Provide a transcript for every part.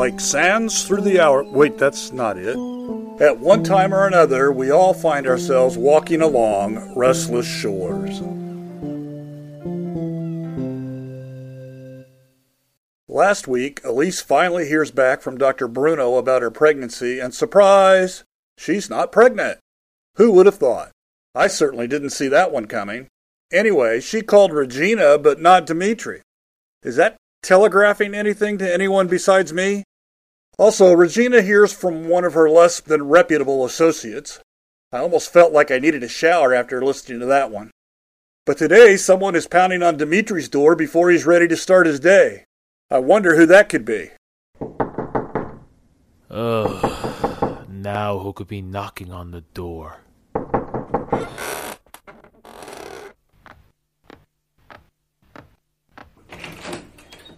Like sands through the hour. Wait, that's not it. At one time or another, we all find ourselves walking along restless shores. Last week, Elise finally hears back from Dr. Bruno about her pregnancy, and surprise, she's not pregnant. Who would have thought? I certainly didn't see that one coming. Anyway, she called Regina, but not Dimitri. Is that telegraphing anything to anyone besides me? Also, Regina hears from one of her less than reputable associates. I almost felt like I needed a shower after listening to that one. But today, someone is pounding on Dimitri's door before he's ready to start his day. I wonder who that could be. Ugh. Now who could be knocking on the door?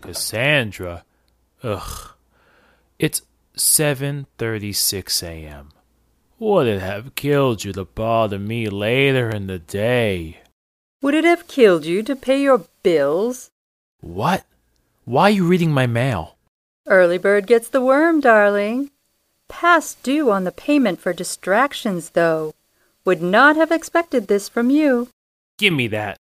Cassandra. Ugh. It's 7:36 a.m. Would it have killed you to bother me later in the day? Would it have killed you to pay your bills? What? Why are you reading my mail? Early bird gets the worm, darling. Past due on the payment for distractions, though. Would not have expected this from you. Give me that.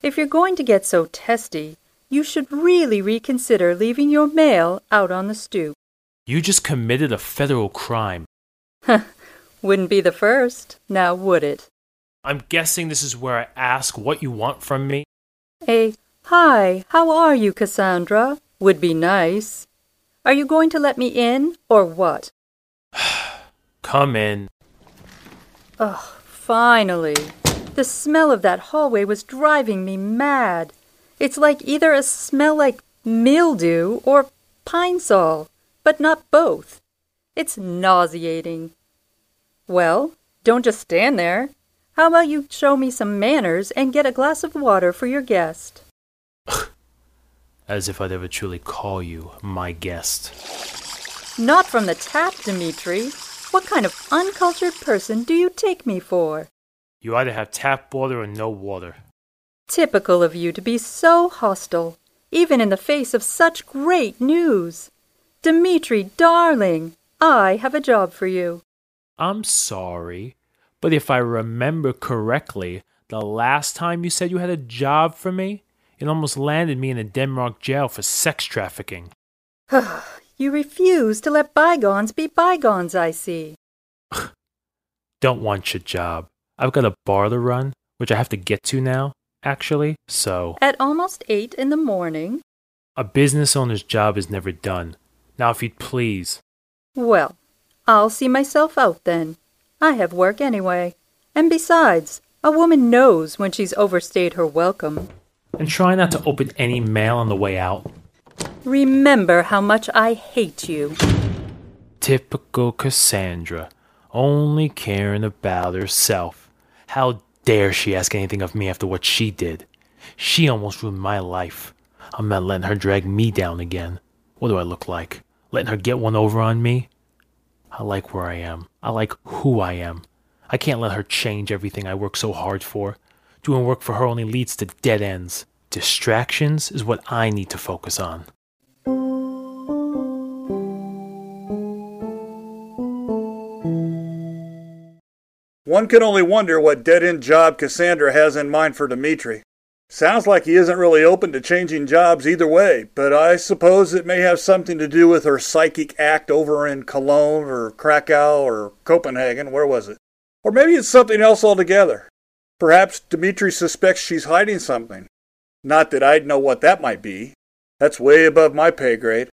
If you're going to get so testy, you should really reconsider leaving your mail out on the stoop. You just committed a federal crime. Wouldn't be the first, now would it? I'm guessing this is where I ask what you want from me. A hi, how are you, Cassandra? Would be nice. Are you going to let me in, or what? Come in. Ugh, finally. The smell of that hallway was driving me mad. It's like either a smell like mildew or pine sol, but not both. It's nauseating. Well, don't just stand there. How about you show me some manners and get a glass of water for your guest? As if I'd ever truly call you my guest. Not from the tap, Dimitri. What kind of uncultured person do you take me for? You either have tap water or no water. Typical of you to be so hostile, even in the face of such great news. Dimitri, darling, I have a job for you. I'm sorry, but if I remember correctly, the last time you said you had a job for me, it almost landed me in a Denmark jail for sex trafficking. you refuse to let bygones be bygones, I see. Don't want your job. I've got a bar to run, which I have to get to now, actually, so. At almost eight in the morning? A business owner's job is never done. Now, if you'd please. Well, I'll see myself out then. I have work anyway. And besides, a woman knows when she's overstayed her welcome. And try not to open any mail on the way out. Remember how much I hate you. Typical Cassandra, only caring about herself. How dare she ask anything of me after what she did? She almost ruined my life. I'm not letting her drag me down again. What do I look like? Letting her get one over on me? I like where I am. I like who I am. I can't let her change everything I work so hard for. Doing work for her only leads to dead ends. Distractions is what I need to focus on. One can only wonder what dead end job Cassandra has in mind for Dimitri. Sounds like he isn't really open to changing jobs either way, but I suppose it may have something to do with her psychic act over in Cologne or Krakow or Copenhagen. Where was it? Or maybe it's something else altogether. Perhaps Dimitri suspects she's hiding something. Not that I'd know what that might be. That's way above my pay grade.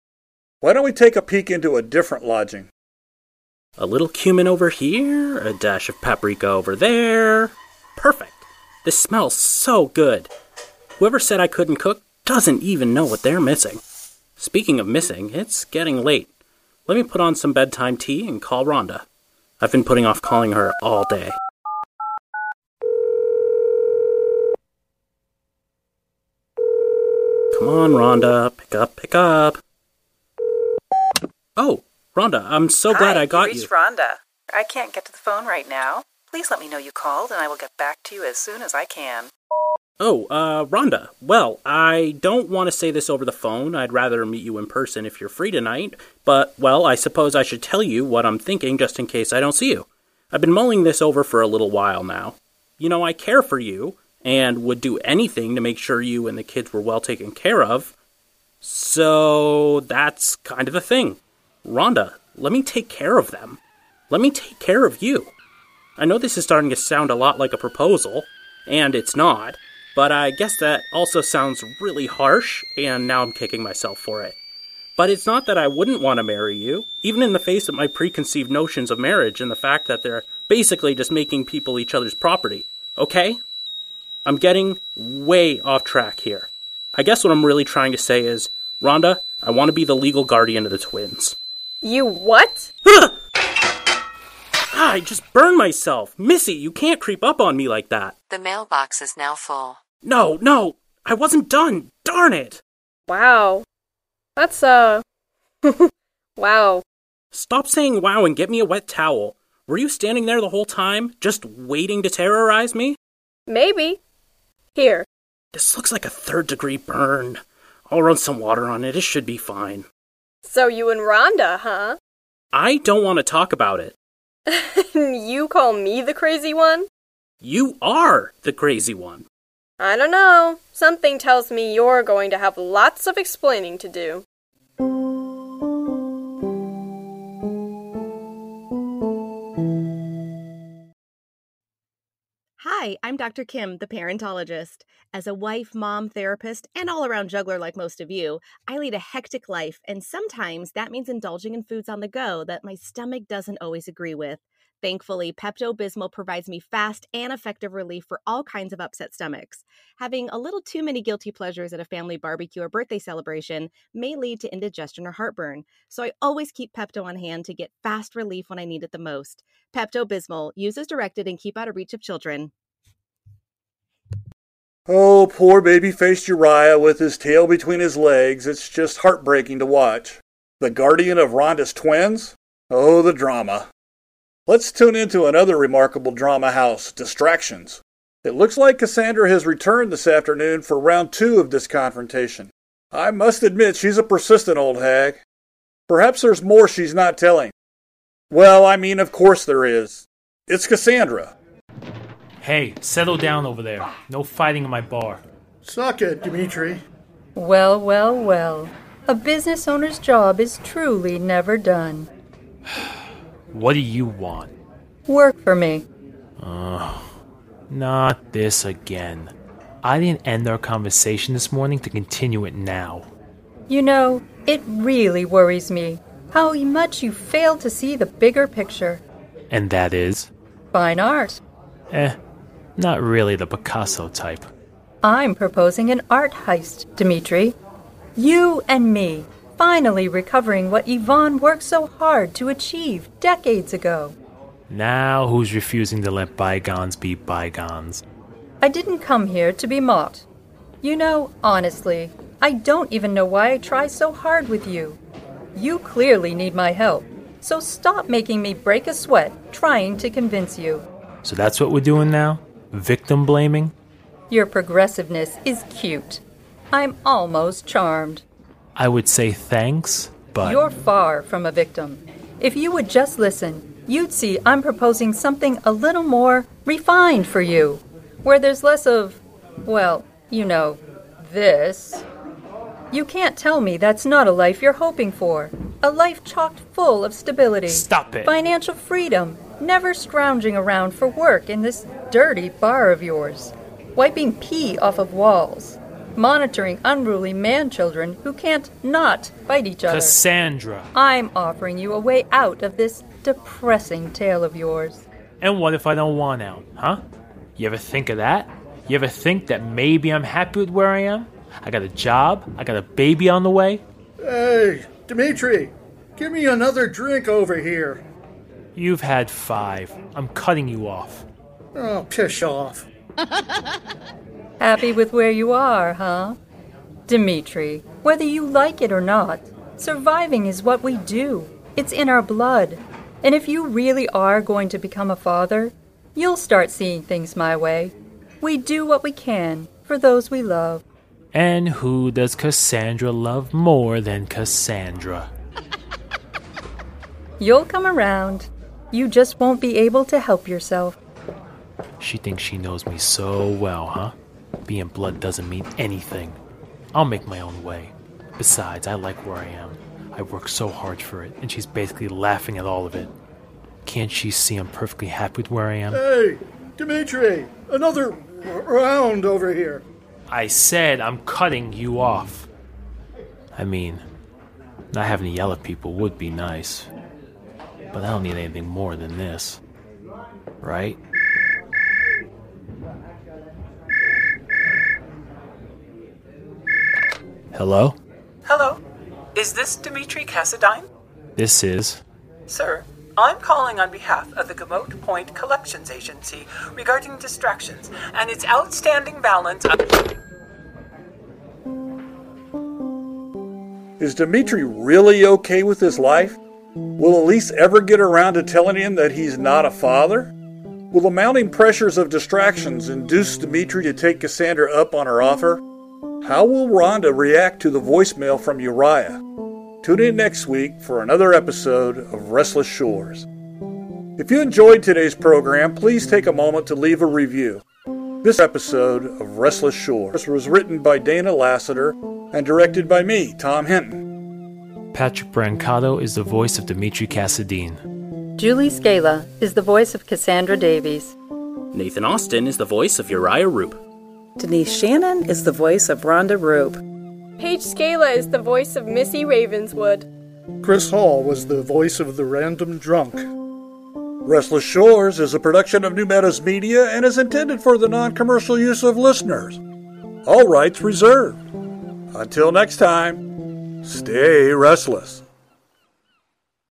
Why don't we take a peek into a different lodging? A little cumin over here, a dash of paprika over there. Perfect. This smells so good. Whoever said I couldn't cook doesn't even know what they're missing. Speaking of missing, it's getting late. Let me put on some bedtime tea and call Rhonda. I've been putting off calling her all day. Come on, Rhonda. Pick up, pick up. Oh, Rhonda, I'm so glad Hi, I got you. you. Rhonda. I can't get to the phone right now. Please let me know you called, and I will get back to you as soon as I can. Oh, uh, Rhonda. Well, I don't want to say this over the phone. I'd rather meet you in person if you're free tonight. But, well, I suppose I should tell you what I'm thinking just in case I don't see you. I've been mulling this over for a little while now. You know, I care for you and would do anything to make sure you and the kids were well taken care of. So, that's kind of the thing. Rhonda, let me take care of them. Let me take care of you. I know this is starting to sound a lot like a proposal, and it's not, but I guess that also sounds really harsh, and now I'm kicking myself for it. But it's not that I wouldn't want to marry you, even in the face of my preconceived notions of marriage and the fact that they're basically just making people each other's property. Okay? I'm getting way off track here. I guess what I'm really trying to say is, Rhonda, I want to be the legal guardian of the twins. You what? Ah, I just burned myself. Missy, you can't creep up on me like that. The mailbox is now full. No, no, I wasn't done. Darn it. Wow. That's, uh. wow. Stop saying wow and get me a wet towel. Were you standing there the whole time, just waiting to terrorize me? Maybe. Here. This looks like a third degree burn. I'll run some water on it. It should be fine. So you and Rhonda, huh? I don't want to talk about it. you call me the crazy one? You are the crazy one. I don't know. Something tells me you're going to have lots of explaining to do. Hi, I'm Dr. Kim, the parentologist. As a wife, mom, therapist, and all around juggler like most of you, I lead a hectic life, and sometimes that means indulging in foods on the go that my stomach doesn't always agree with. Thankfully, Pepto Bismol provides me fast and effective relief for all kinds of upset stomachs. Having a little too many guilty pleasures at a family barbecue or birthday celebration may lead to indigestion or heartburn, so I always keep Pepto on hand to get fast relief when I need it the most. Pepto Bismol, use as directed and keep out of reach of children. Oh, poor baby faced Uriah with his tail between his legs. It's just heartbreaking to watch. The guardian of Rhonda's twins? Oh, the drama. Let's tune into another remarkable drama house, Distractions. It looks like Cassandra has returned this afternoon for round two of this confrontation. I must admit she's a persistent old hag. Perhaps there's more she's not telling. Well, I mean, of course there is. It's Cassandra. Hey, settle down over there. No fighting in my bar. Suck it, Dimitri. Well, well, well. A business owner's job is truly never done. What do you want? Work for me. Not this again. I didn't end our conversation this morning to continue it now. You know, it really worries me how much you fail to see the bigger picture. And that is? Fine art. Eh, not really the Picasso type. I'm proposing an art heist, Dimitri. You and me, finally recovering what Yvonne worked so hard to achieve decades ago. Now who's refusing to let bygones be bygones? I didn't come here to be mocked. You know, honestly, I don't even know why I try so hard with you. You clearly need my help, so stop making me break a sweat trying to convince you. So that's what we're doing now? Victim blaming? Your progressiveness is cute. I'm almost charmed. I would say thanks, but You're far from a victim. If you would just listen, you'd see I'm proposing something a little more refined for you, where there's less of, well, you know, this. You can't tell me that's not a life you're hoping for. A life chocked full of stability. Stop it. Financial freedom, never scrounging around for work in this dirty bar of yours. Wiping pee off of walls. Monitoring unruly man children who can't not fight each other. Cassandra. I'm offering you a way out of this depressing tale of yours. And what if I don't want out, huh? You ever think of that? You ever think that maybe I'm happy with where I am? I got a job, I got a baby on the way. Hey, Dimitri, give me another drink over here. You've had five. I'm cutting you off. Oh, piss off. Happy with where you are, huh? Dimitri, whether you like it or not, surviving is what we do. It's in our blood. And if you really are going to become a father, you'll start seeing things my way. We do what we can for those we love. And who does Cassandra love more than Cassandra? You'll come around. You just won't be able to help yourself. She thinks she knows me so well, huh? Being blood doesn't mean anything. I'll make my own way. Besides, I like where I am. I work so hard for it, and she's basically laughing at all of it. Can't she see I'm perfectly happy with where I am? Hey, Dimitri, another round over here. I said I'm cutting you off. I mean, not having to yell at people would be nice. But I don't need anything more than this. Right? Hello? Hello. Is this Dimitri Cassadine? This is. Sir, I'm calling on behalf of the Gamote Point Collections Agency regarding distractions and its outstanding balance of. Is Dimitri really okay with his life? Will Elise ever get around to telling him that he's not a father? Will the mounting pressures of distractions induce Dimitri to take Cassandra up on her offer? How will Rhonda react to the voicemail from Uriah? Tune in next week for another episode of Restless Shores. If you enjoyed today's program, please take a moment to leave a review. This episode of Restless Shores was written by Dana Lassiter and directed by me, Tom Hinton. Patrick Brancato is the voice of Dimitri Cassadine. Julie Scala is the voice of Cassandra Davies. Nathan Austin is the voice of Uriah Roupp. Denise Shannon is the voice of Rhonda Roupp. Paige Scala is the voice of Missy Ravenswood. Chris Hall was the voice of the random drunk. Restless Shores is a production of New Meadows Media and is intended for the non commercial use of listeners. All rights reserved. Until next time, stay restless.